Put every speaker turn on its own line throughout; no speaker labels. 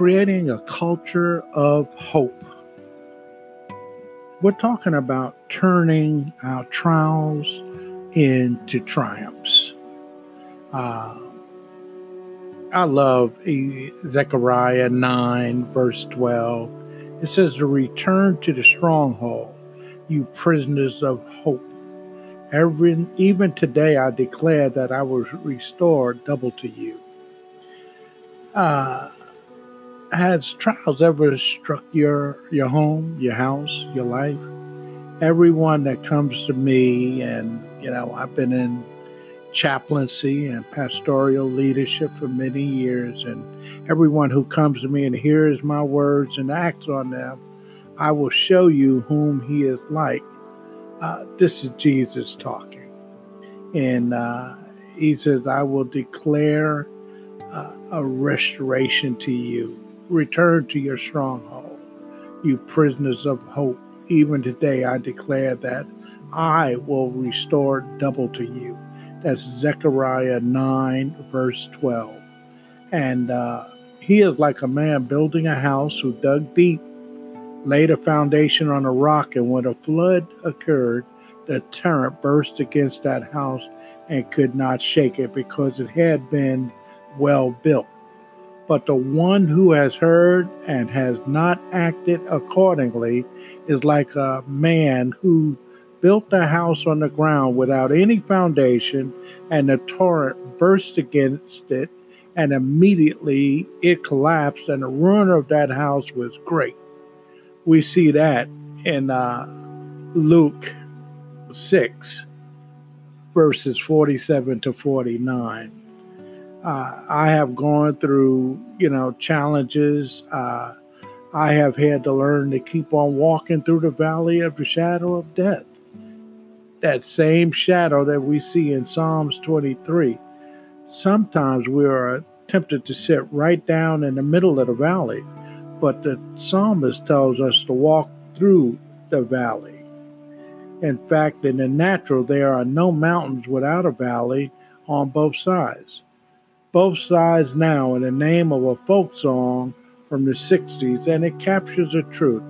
Creating a culture of hope. We're talking about turning our trials into triumphs. Uh, I love Zechariah 9, verse 12. It says, To return to the stronghold, you prisoners of hope. Every, even today, I declare that I will restore double to you. Uh, has trials ever struck your your home, your house, your life? Everyone that comes to me, and you know, I've been in chaplaincy and pastoral leadership for many years, and everyone who comes to me and hears my words and acts on them, I will show you whom He is like. Uh, this is Jesus talking, and uh, He says, "I will declare." Uh, a restoration to you Return to your stronghold, you prisoners of hope. Even today I declare that I will restore double to you. That's Zechariah 9, verse 12. And uh, he is like a man building a house who dug deep, laid a foundation on a rock, and when a flood occurred, the torrent burst against that house and could not shake it because it had been well built. But the one who has heard and has not acted accordingly is like a man who built a house on the ground without any foundation, and the torrent burst against it, and immediately it collapsed, and the ruin of that house was great. We see that in uh, Luke 6, verses 47 to 49 uh, I have gone through, you know, challenges. Uh, I have had to learn to keep on walking through the valley of the shadow of death. That same shadow that we see in Psalms 23. Sometimes we are tempted to sit right down in the middle of the valley, but the psalmist tells us to walk through the valley. In fact, in the natural, there are no mountains without a valley on both sides both sides now in the name of a folk song from the 60s, and it captures the truth.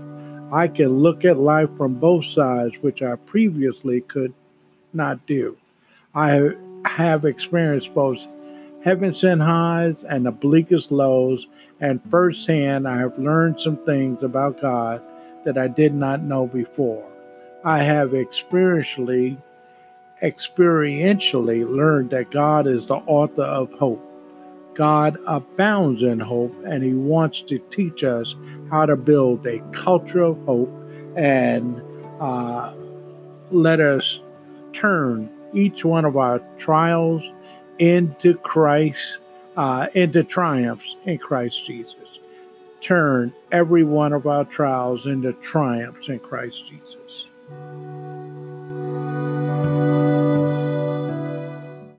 I can look at life from both sides, which I previously could not do. I have experienced both heaven sent highs and the bleakest lows, and firsthand I have learned some things about God that I did not know before. I have experientially experientially learned that God is the author of hope. God abounds in hope and He wants to teach us how to build a culture of hope and uh, let us turn each one of our trials into Christ, uh, into triumphs in Christ Jesus. Turn every one of our trials into triumphs in Christ Jesus.